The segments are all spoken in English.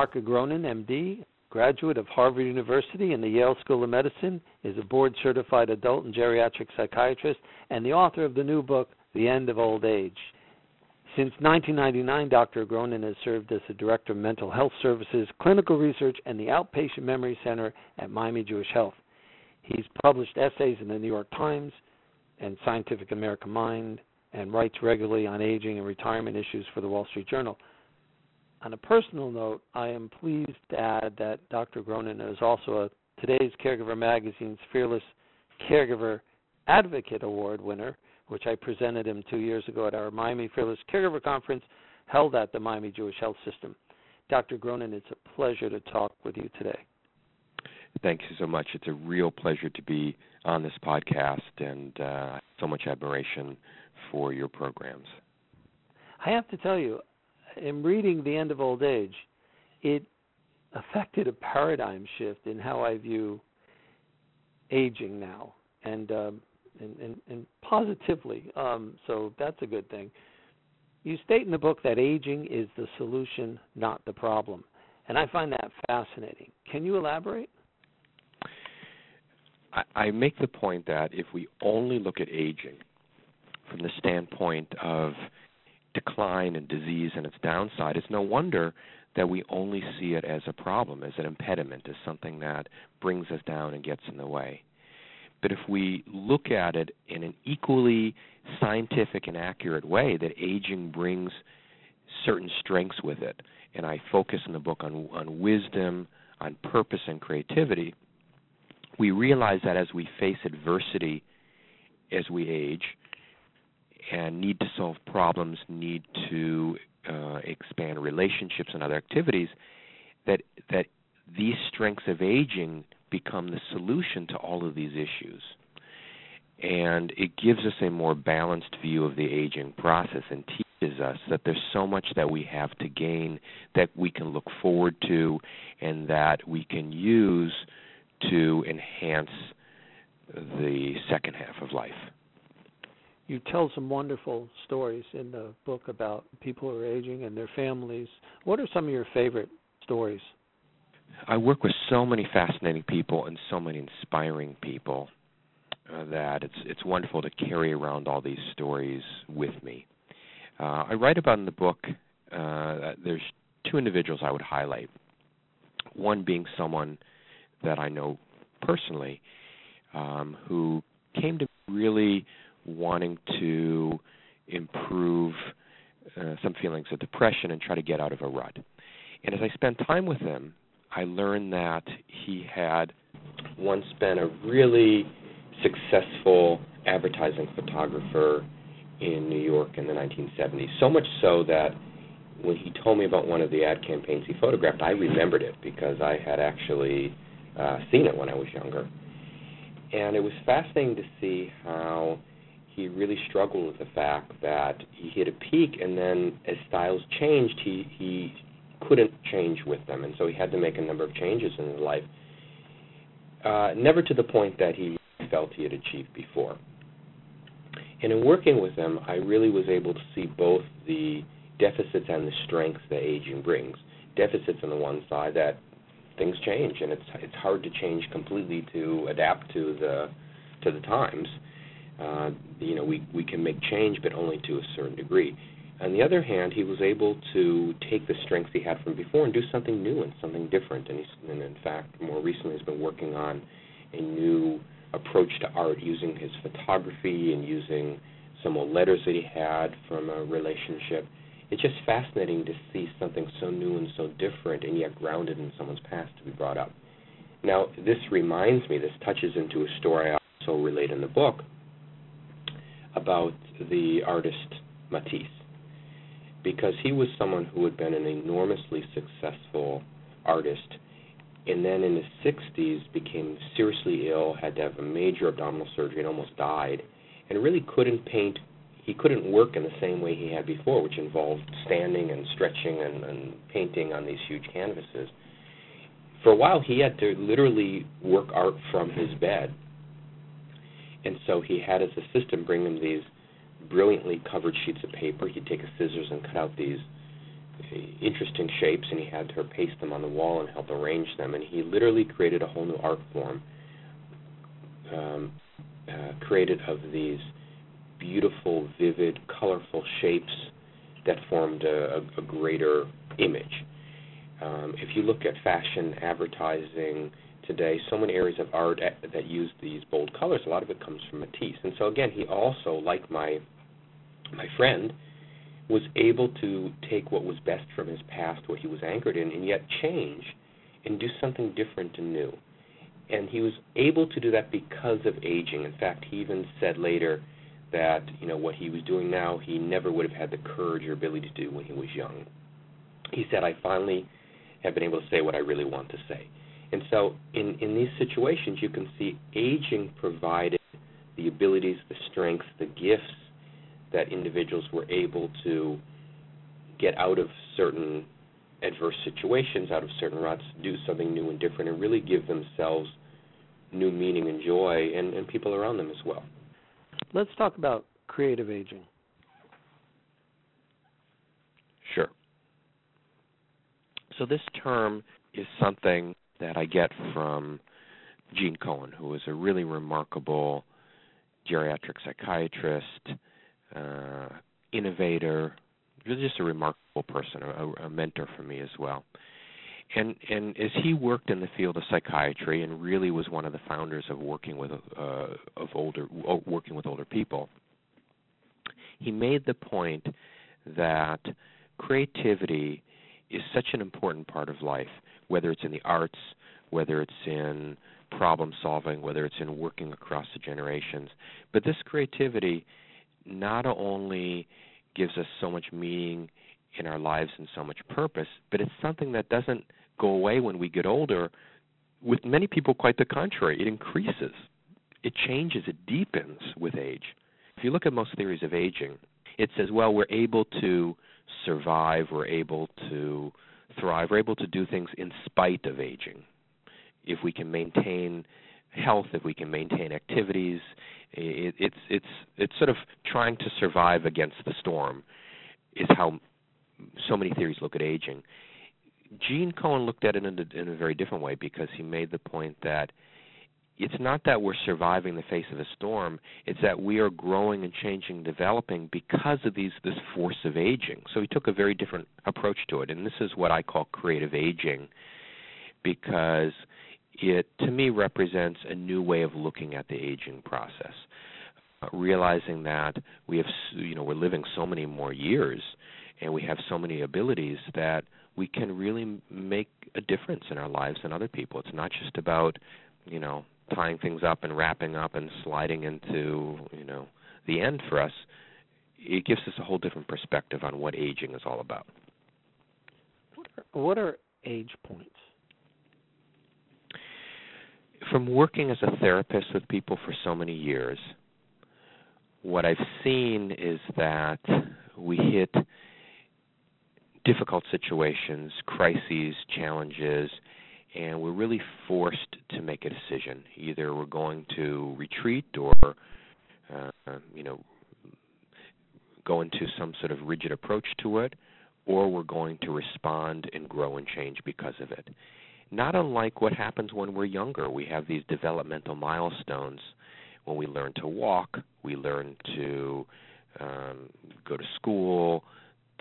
Marc Agronin, MD, graduate of Harvard University and the Yale School of Medicine, is a board certified adult and geriatric psychiatrist, and the author of the new book, The End of Old Age. Since 1999, Dr. Agronin has served as the Director of Mental Health Services, Clinical Research, and the Outpatient Memory Center at Miami Jewish Health. He's published essays in the New York Times and Scientific American Mind and writes regularly on aging and retirement issues for the Wall Street Journal. On a personal note, I am pleased to add that Dr. Agronin is also a today's Caregiver Magazine's Fearless Caregiver Advocate Award winner, which I presented him two years ago at our Miami Fearless Caregiver Conference held at the Miami Jewish Health System. Dr. Agronin, it's a pleasure to talk with you today. Thank you so much. It's a real pleasure to be on this podcast and uh, so much admiration for your programs. I have to tell you, in reading The End of Old Age, it affected a paradigm shift in how I view aging now, and um, and, and, and positively. Um, so that's a good thing. You state in the book that aging is the solution, not the problem, and I find that fascinating. Can you elaborate? I, I make the point that if we only look at aging from the standpoint of decline and disease and its downside, it's no wonder that we only see it as a problem, as an impediment, as something that brings us down and gets in the way. But if we look at it in an equally scientific and accurate way, that aging brings certain strengths with it, and I focus in the book on, on wisdom, on purpose, and creativity, we realize that as we face adversity as we age, and need to solve problems, need to uh, expand relationships and other activities, that that these strengths of aging become the solution to all of these issues. And it gives us a more balanced view of the aging process and teaches us that there's so much that we have to gain that we can look forward to and that we can use to enhance the second half of life you tell some wonderful stories in the book about people who are aging and their families. What are some of your favorite stories? I work with so many fascinating people and so many inspiring people uh, that it's it's wonderful to carry around all these stories with me. Uh, I write about in the book. Uh, there's two individuals I would highlight. One being someone that I know personally, um, who came to really wanting to improve uh, some feelings of depression and try to get out of a rut. And as I spent time with him, I learned that he had once been a really successful advertising photographer in New York in the 1970s. So much so that when he told me about one of the ad campaigns he photographed, I remembered it because I had actually uh, seen it when I was younger. And it was fascinating to see how he really struggled with the fact that he hit a peak, and then as styles changed, he he couldn't change with them, and so he had to make a number of changes in his life. Uh, never to the point that he felt he had achieved before. And in working with him, I really was able to see both the deficits and the strengths that aging brings. Deficits on the one side that things change, and it's it's hard to change completely to adapt to the to the times uh, you know, we, we can make change, but only to a certain degree. On the other hand, he was able to take the strengths he had from before and do something new and something different. And, he's, and in fact, more recently, has been working on a new approach to art using his photography and using some old letters that he had from a relationship. It's just fascinating to see something so new and so different and yet grounded in someone's past to be brought up. Now, this reminds me, this touches into a story I also relate in the book about the artist Matisse because he was someone who had been an enormously successful artist and then in his 60s became seriously ill, had to have a major abdominal surgery and almost died and really couldn't paint he couldn't work in the same way he had before, which involved standing and stretching and, and painting on these huge canvases. For a while, he had to literally work art from his bed and so he had his assistant bring him these brilliantly covered sheets of paper. He'd take a scissors and cut out these interesting shapes, and he had her paste them on the wall and help arrange them. And he literally created a whole new art form, um, uh, created of these beautiful, vivid, colorful shapes that formed a, a, a greater image. Um, if you look at fashion advertising today, so many areas of art that use these bold colors, a lot of it comes from Matisse. And so again, he also, like my my friend, was able to take what was best from his past, what he was anchored in, and yet change and do something different and new. And he was able to do that because of aging. In fact, he even said later that you know what he was doing now, he never would have had the courage or ability to do when he was young. He said, "I finally have been able to say what I really want to say." And so, in in these situations, you can see aging provided the abilities, the strengths, the gifts that individuals were able to get out of certain adverse situations, out of certain ruts, do something new and different, and really give themselves new meaning and joy, and, and people around them as well. Let's talk about creative aging. Sure. So, this term is something that I get from Gene Cohen, who is a really remarkable geriatric psychiatrist uh, innovator, just a remarkable person, a, a mentor for me as well. And and as he worked in the field of psychiatry and really was one of the founders of working with uh, of older working with older people, he made the point that creativity is such an important part of life, whether it's in the arts, whether it's in problem solving, whether it's in working across the generations. But this creativity not only gives us so much meaning in our lives and so much purpose, but it's something that doesn't go away when we get older. With many people, quite the contrary, it increases, it changes, it deepens with age. If you look at most theories of aging, it says, well, we're able to survive, we're able to thrive, we're able to do things in spite of aging. If we can maintain health, if we can maintain activities, it, it's it's it's sort of trying to survive against the storm, is how so many theories look at aging. Gene Cohen looked at it in a, in a very different way because he made the point that it's not that we're surviving the face of a storm it's that we are growing and changing developing because of these this force of aging so he took a very different approach to it and this is what i call creative aging because it to me represents a new way of looking at the aging process. Uh, realizing that we have, you know, we're living so many more years, and we have so many abilities that we can really make a difference in our lives and other people. It's not just about, you know, tying things up and wrapping up and sliding into, you know, the end for us. It gives us a whole different perspective on what aging is all about. What are, what are age points? from working as a therapist with people for so many years, what I've seen is that we hit difficult situations, crises, challenges, and we're really forced to make a decision. Either we're going to retreat or, uh, you know, go into some sort of rigid approach to it, or we're going to respond and grow and change because of it not unlike what happens when we're younger. We have these developmental milestones. When we learn to walk, we learn to um, go to school,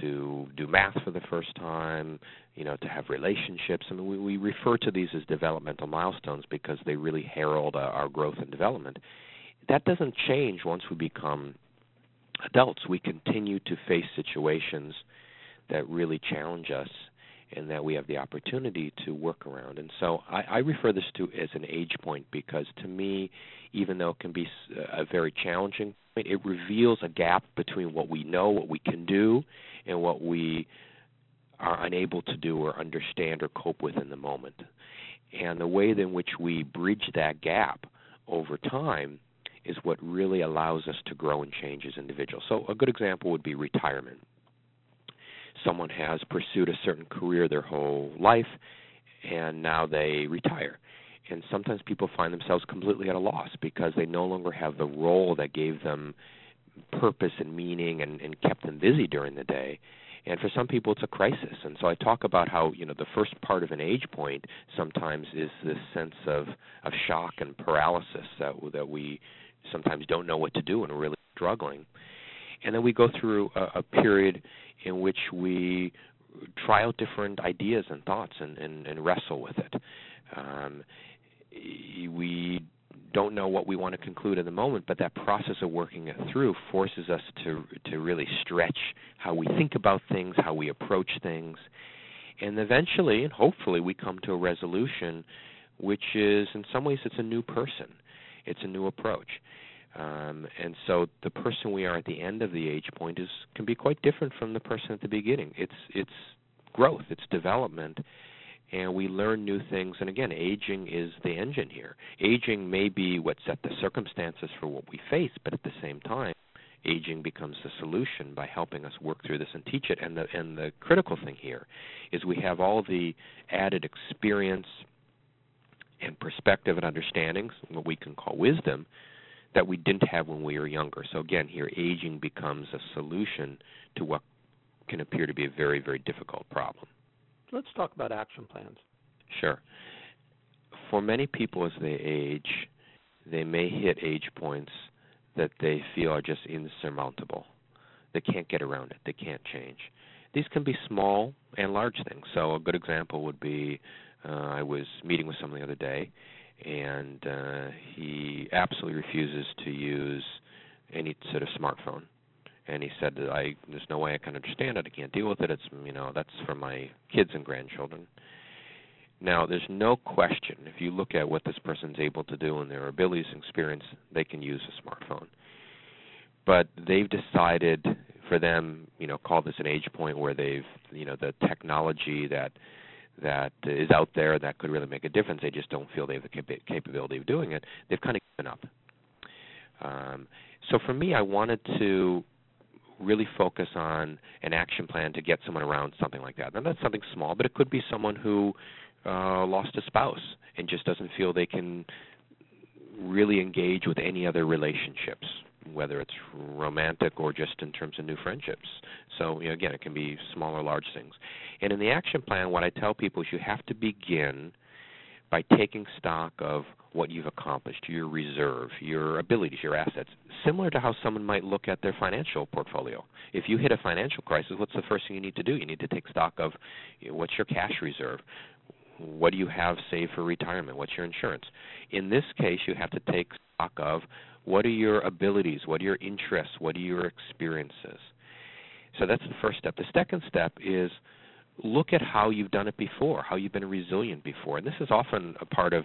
to do math for the first time, you know, to have relationships. I mean, we, we refer to these as developmental milestones because they really herald uh, our growth and development. That doesn't change once we become adults. We continue to face situations that really challenge us and that we have the opportunity to work around. And so I, I refer this to as an age point because to me, even though it can be a very challenging point, it reveals a gap between what we know, what we can do, and what we are unable to do or understand or cope with in the moment. And the way in which we bridge that gap over time is what really allows us to grow and change as individuals. So a good example would be retirement someone has pursued a certain career their whole life and now they retire. And sometimes people find themselves completely at a loss because they no longer have the role that gave them purpose and meaning and, and kept them busy during the day. and for some people it's a crisis and so i talk about how you know the first part of an age point sometimes is this sense of of shock and paralysis that that we sometimes don't know what to do and we're really struggling and then we go through a, a period in which we try out different ideas and thoughts and, and, and wrestle with it. Um, we don't know what we want to conclude in the moment, but that process of working it through forces us to to really stretch how we think about things, how we approach things, and eventually and hopefully we come to a resolution which is in some ways it's a new person. It's a new approach. Um, and so the person we are at the end of the age point is can be quite different from the person at the beginning. It's it's growth, it's development, and we learn new things. And again, aging is the engine here. Aging may be what set the circumstances for what we face, but at the same time, aging becomes the solution by helping us work through this and teach it. And the and the critical thing here is we have all the added experience and perspective and understandings, what we can call wisdom, that we didn't have when we were younger. So again, here aging becomes a solution to what can appear to be a very, very difficult problem. Let's talk about action plans. Sure. For many people as they age, they may hit age points that they feel are just insurmountable. They can't get around it, they can't change. These can be small and large things. So, a good example would be uh, I was meeting with someone the other day, and uh, he absolutely refuses to use any sort of smartphone. And he said that I there's no way I can understand it. I can't deal with it. It's you know that's for my kids and grandchildren. Now, there's no question if you look at what this person's able to do and their abilities and experience, they can use a smartphone. But they've decided for them, you know, call this an age point where they've, you know, the technology that that is out there that could really make a difference. They just don't feel they have the cap- capability of doing it. They've kind of given up. Um, so for me, I wanted to really focus on an action plan to get someone around something like that. Now that's something small, but it could be someone who uh, lost a spouse and just doesn't feel they can really engage with any other relationships whether it's romantic or just in terms of new friendships. So you know, again, it can be small or large things. And in the action plan, what I tell people is you have to begin by taking stock of what you've accomplished, your reserve, your abilities, your assets, similar to how someone might look at their financial portfolio. If you hit a financial crisis, what's the first thing you need to do? You need to take stock of you know, what's your cash reserve, what do you have saved for retirement, what's your insurance. In this case, you have to take stock of what are your abilities? What are your interests? What are your experiences? So that's the first step. The second step is look at how you've done it before, how you've been resilient before. And this is often a part of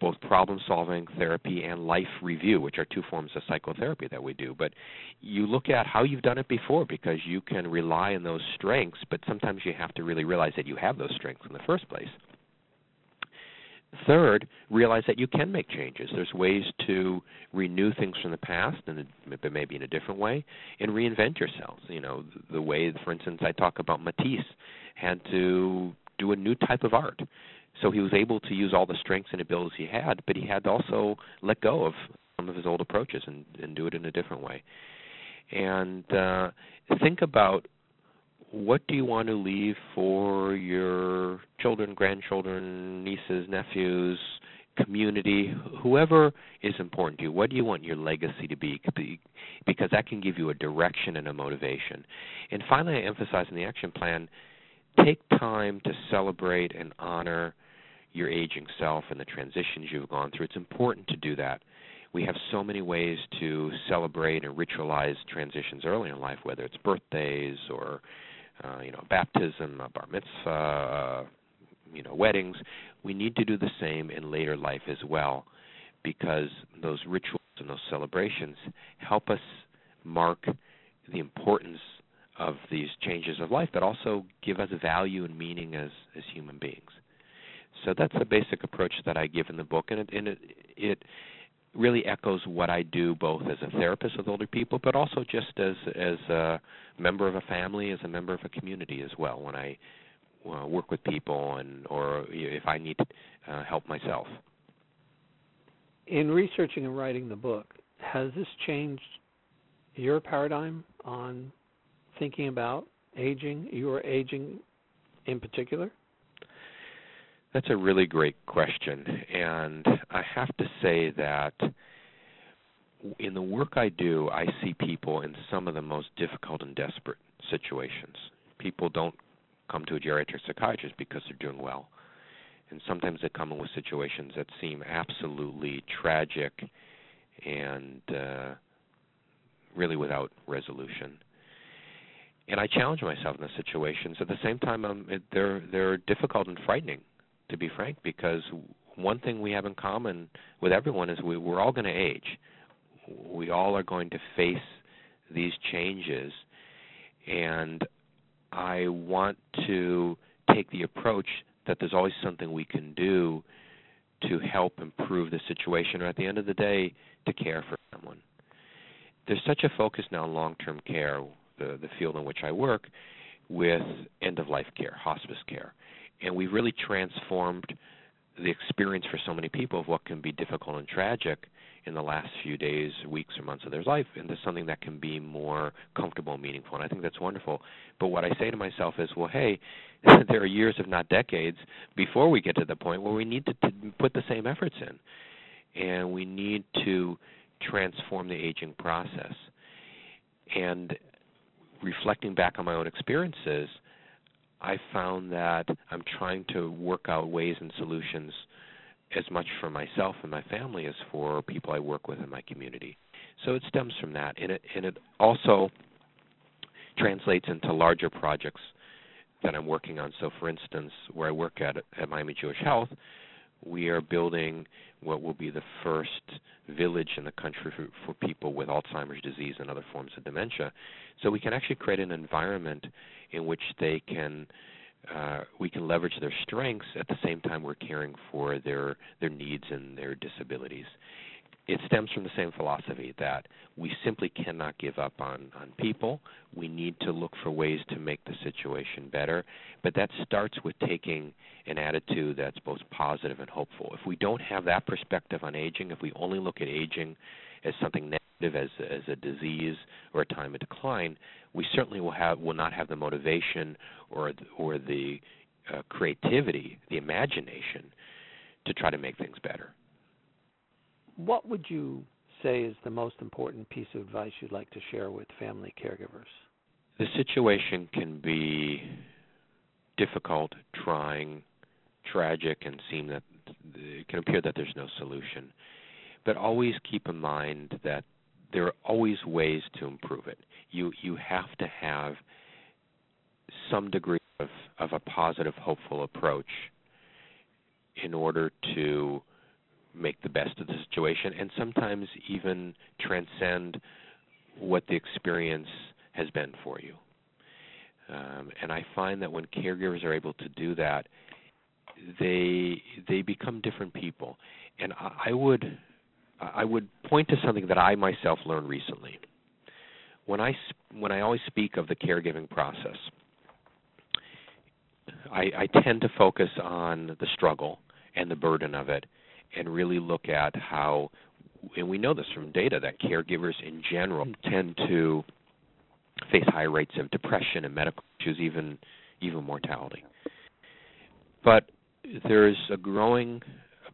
both problem solving therapy and life review, which are two forms of psychotherapy that we do. But you look at how you've done it before because you can rely on those strengths, but sometimes you have to really realize that you have those strengths in the first place. Third, realize that you can make changes. There's ways to renew things from the past, and maybe in a different way, and reinvent yourselves. You know, the way, for instance, I talk about Matisse had to do a new type of art. So he was able to use all the strengths and abilities he had, but he had to also let go of some of his old approaches and, and do it in a different way. And uh, think about what do you want to leave for your children, grandchildren, nieces, nephews, community, whoever is important to you? What do you want your legacy to be? Because that can give you a direction and a motivation. And finally, I emphasize in the action plan take time to celebrate and honor your aging self and the transitions you've gone through. It's important to do that. We have so many ways to celebrate and ritualize transitions early in life, whether it's birthdays or uh, you know, baptism, bar mitzvah, uh, you know, weddings. We need to do the same in later life as well, because those rituals and those celebrations help us mark the importance of these changes of life, but also give us value and meaning as as human beings. So that's the basic approach that I give in the book, and it, and it, it really echoes what I do both as a therapist with older people, but also just as as a member of a family, as a member of a community as well. When I uh, work with people, and or if I need uh, help myself. In researching and writing the book, has this changed your paradigm on thinking about aging, your aging in particular? That's a really great question. And I have to say that in the work I do, I see people in some of the most difficult and desperate situations. People don't come to a geriatric psychiatrist because they're doing well. And sometimes they come in with situations that seem absolutely tragic and uh, really without resolution. And I challenge myself in those situations. At the same time, um, they're they're difficult and frightening, to be frank, because one thing we have in common with everyone is we, we're all going to age we all are going to face these changes and I want to take the approach that there's always something we can do to help improve the situation or at the end of the day to care for someone. There's such a focus now on long-term care, the the field in which I work with end of life care, hospice care. And we've really transformed the experience for so many people of what can be difficult and tragic in the last few days, weeks, or months of their life into something that can be more comfortable and meaningful. And I think that's wonderful. But what I say to myself is, well, hey, there are years, if not decades, before we get to the point where we need to, to put the same efforts in. And we need to transform the aging process. And reflecting back on my own experiences, I found that I'm trying to work out ways and solutions as much for myself and my family as for people I work with in my community. So it stems from that, and it and it also translates into larger projects that I'm working on. So, for instance, where I work at at Miami Jewish Health, we are building what will be the first village in the country for, for people with Alzheimer's disease and other forms of dementia. So we can actually create an environment in which they can uh, we can leverage their strengths at the same time we're caring for their their needs and their disabilities. It stems from the same philosophy that we simply cannot give up on, on people. We need to look for ways to make the situation better. But that starts with taking an attitude that's both positive and hopeful. If we don't have that perspective on aging, if we only look at aging as something negative, as, as a disease or a time of decline, we certainly will have will not have the motivation or or the uh, creativity, the imagination to try to make things better. What would you say is the most important piece of advice you'd like to share with family caregivers? The situation can be difficult, trying, tragic, and seem that it can appear that there's no solution. But always keep in mind that there are always ways to improve it. You you have to have some degree of, of a positive, hopeful approach in order to make the best of the situation and sometimes even transcend what the experience has been for you. Um, and I find that when caregivers are able to do that, they they become different people. And I, I would I would point to something that I myself learned recently. When I when I always speak of the caregiving process, I, I tend to focus on the struggle and the burden of it, and really look at how, and we know this from data that caregivers in general hmm. tend to face high rates of depression and medical issues, even even mortality. But there's a growing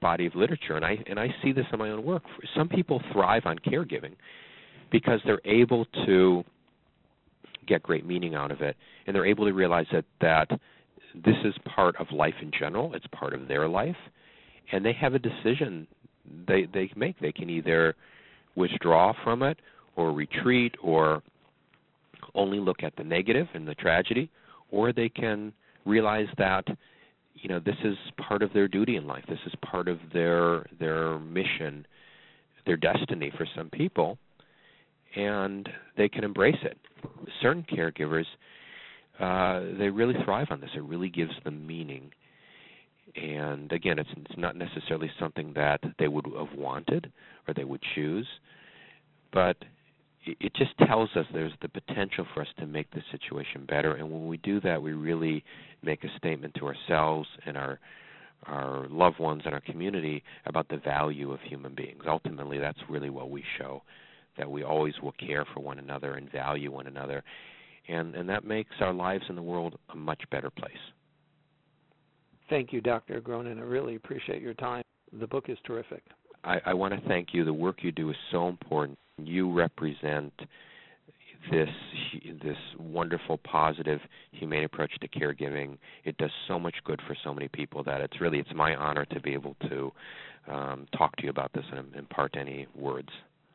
body of literature, and I and I see this in my own work. Some people thrive on caregiving because they're able to get great meaning out of it, and they're able to realize that that this is part of life in general. It's part of their life, and they have a decision they they make. They can either withdraw from it or retreat or only look at the negative and the tragedy, or they can realize that you know this is part of their duty in life. This is part of their their mission, their destiny for some people, and they can embrace it. Certain caregivers, uh, they really thrive on this. It really gives them meaning. And again, it's, it's not necessarily something that they would have wanted or they would choose, but it just tells us there's the potential for us to make the situation better. And when we do that we really make a statement to ourselves and our our loved ones and our community about the value of human beings. Ultimately that's really what we show that we always will care for one another and value one another. And and that makes our lives in the world a much better place. Thank you, Dr. Gronin. I really appreciate your time. The book is terrific. I, I want to thank you. The work you do is so important. You represent this this wonderful, positive, humane approach to caregiving. It does so much good for so many people that it's really it's my honor to be able to um, talk to you about this and impart any words.